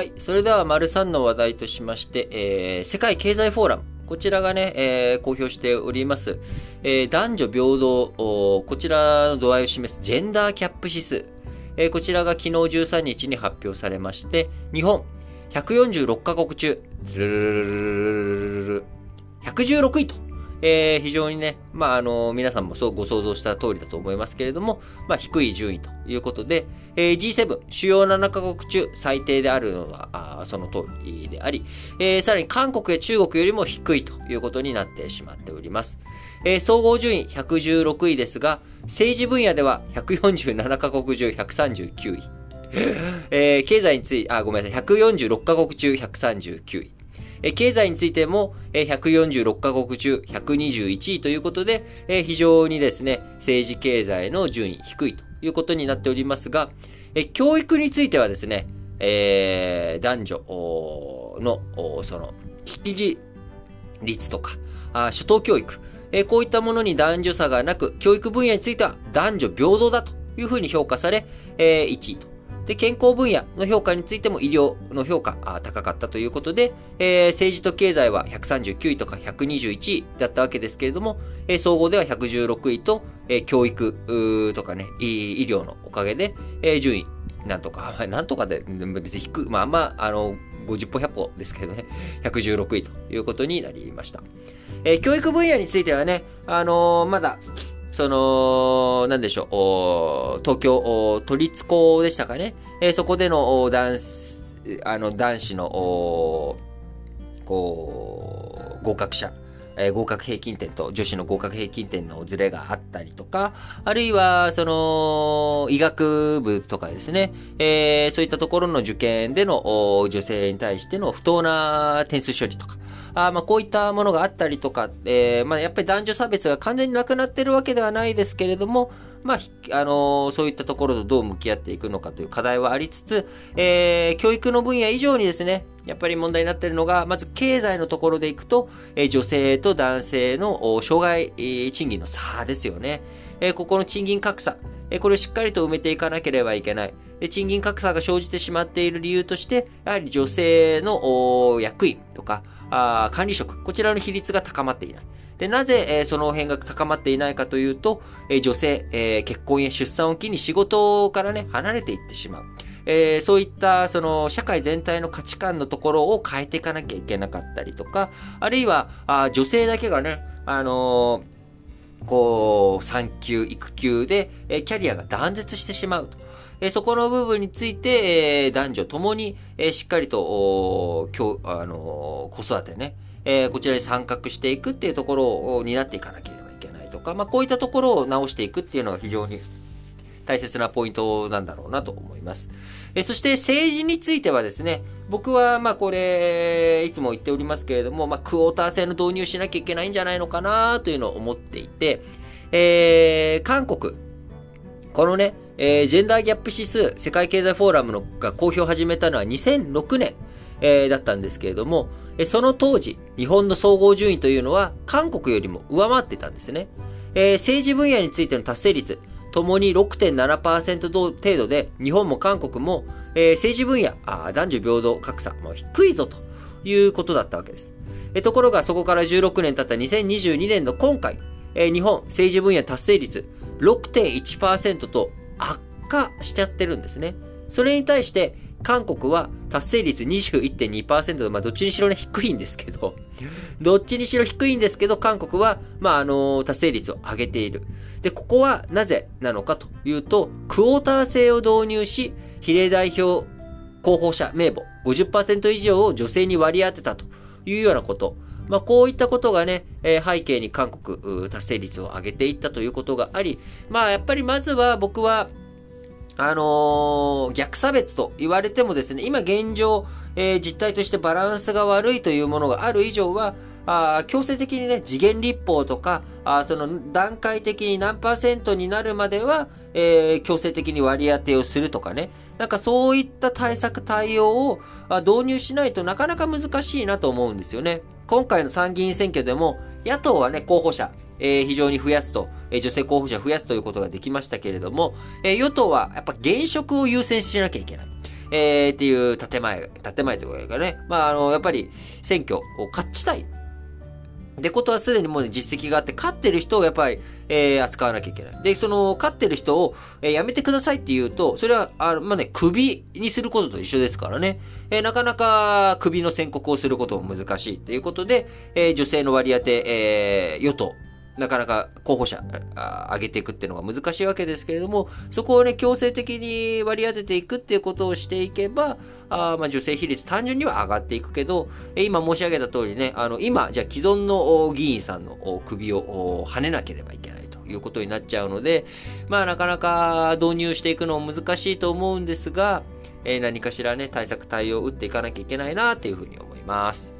はい。それでは、丸3の話題としまして、えー、世界経済フォーラム。こちらがね、えー、公表しております。えー、男女平等、こちらの度合いを示すジェンダーキャップ指数。えー、こちらが昨日13日に発表されまして、日本、146カ国中、116位とえー非常にね、まあ、あの皆さんもそうご想像した通りだと思いますけれども、まあ、低い順位ということで、えー G7、主要7カ国中最低であるのは、あその通りであり、えーさらに韓国や中国よりも低いということになってしまっております。えー総合順位116位ですが、政治分野では147カ国中139位。えー経済について、あ、ごめんなさい、146カ国中139位。経済についても、え146カ国中121位ということで、非常にですね、政治経済の順位低いということになっておりますが、教育についてはですね、えー男女の、その、識字率とか、初等教育、えこういったものに男女差がなく、教育分野については男女平等だというふうに評価され、え1位と。で、健康分野の評価についても医療の評価あ高かったということで、えー政治と経済は139位とか121位だったわけですけれども、えー総合では116位と、えー教育とかね、医療のおかげで、えー順位、なんとか、なんとかで、別に低く、まあまあ、あの、50歩100歩ですけどね、116位ということになりました。えー教育分野についてはね、あのーまだ、その、なんでしょう、東京都立高でしたかね。えーそこでのおー男子、あの、男子の、おこう、合格者、え合格平均点と女子の合格平均点のズレがあったりとか、あるいは、その、医学部とかですね、えーそういったところの受験での女性に対しての不当な点数処理とか、あまあこういったものがあったりとか、えーまあやっぱり男女差別が完全になくなってるわけではないですけれども、まあ、あのーそういったところとどう向き合っていくのかという課題はありつつ、えー教育の分野以上にですね、やっぱり問題になっているのが、まず経済のところでいくと、え女性と男性の障害、え賃金の差ですよね。えここの賃金格差、えこれをしっかりと埋めていかなければいけない。で賃金格差が生じてしまっている理由として、やはり女性の役員とかあ管理職、こちらの比率が高まっていない。で、なぜ、えーその辺が高まっていないかというと、えー女性、えー結婚や出産を機に仕事からね、離れていってしまう。えーそういった、その、社会全体の価値観のところを変えていかなきゃいけなかったりとか、あるいは、あ女性だけがね、あのーこう、産休、育休で、えーキャリアが断絶してしまうと。えーそこの部分について、えー男女ともに、えーしっかりと、おー教あの子育てね、えーこちらに参画していくっていうところを担っていかなければいけないとか、まあ、こういったところを直していくっていうのが非常に大切なポイントなんだろうなと思います。えそして政治についてはですね、僕はまあこれ、いつも言っておりますけれども、まあクォーター制の導入しなきゃいけないんじゃないのかなというのを思っていて、えー韓国、このね、えージェンダーギャップ指数、世界経済フォーラムのが公表を始めたのは2006年、えーだったんですけれども、えその当時、日本の総合順位というのは韓国よりも上回ってたんですね。えー政治分野についての達成率、ともに6.7%程度で、日本も韓国も、えー政治分野、あ男女平等格差、も低いぞということだったわけです。えところがそこから16年経った2022年の今回、えー日本政治分野達成率6.1%と悪化しちゃってるんですね。それに対して、韓国は達成率21.2%で、まあ、どっちにしろね、低いんですけど、どっちにしろ低いんですけど、韓国は、まあ、あの達成率を上げている。で、ここはなぜなのかというと、クォーター制を導入し、比例代表候補者名簿50%以上を女性に割り当てたというようなこと。まあ、こういったことがね、えー背景に韓国達成率を上げていったということがあり、まあ、やっぱりまずは僕は、あのー逆差別と言われてもですね、今現状、えー実態としてバランスが悪いというものがある以上は、あ強制的にね、次元立法とか、あその段階的に何パーセントになるまでは、えー強制的に割り当てをするとかね、なんかそういった対策対応をあ導入しないとなかなか難しいなと思うんですよね。今回の参議院選挙でも、野党はね、候補者、えー非常に増やすと、えー女性候補者増やすということができましたけれども、えー与党はやっぱ現職を優先しなきゃいけない。えー、っていう建前、建前というかね、まあ、あの、やっぱり選挙を勝ちたい。ってことはすでにもう、ね、実績があって、勝ってる人をやっぱり、えー、扱わなきゃいけない。で、その、勝ってる人を、えー、やめてくださいって言うと、それは、あのまあね、首にすることと一緒ですからね。えー、なかなか首の宣告をすることも難しいっていうことで、え、女性の割り当て、え、与党、なかなか候補者上げていくっていうのが難しいわけですけれども、そこをね、強制的に割り当てていくっていうことをしていけば、あまあ女性比率単純には上がっていくけど、今申し上げた通りね、あの、今、じゃあ既存の議員さんの首を跳ねなければいけないということになっちゃうので、まあなかなか導入していくのも難しいと思うんですが、え、何かしらね、対策対応を打っていかなきゃいけないなっていうふうに思います。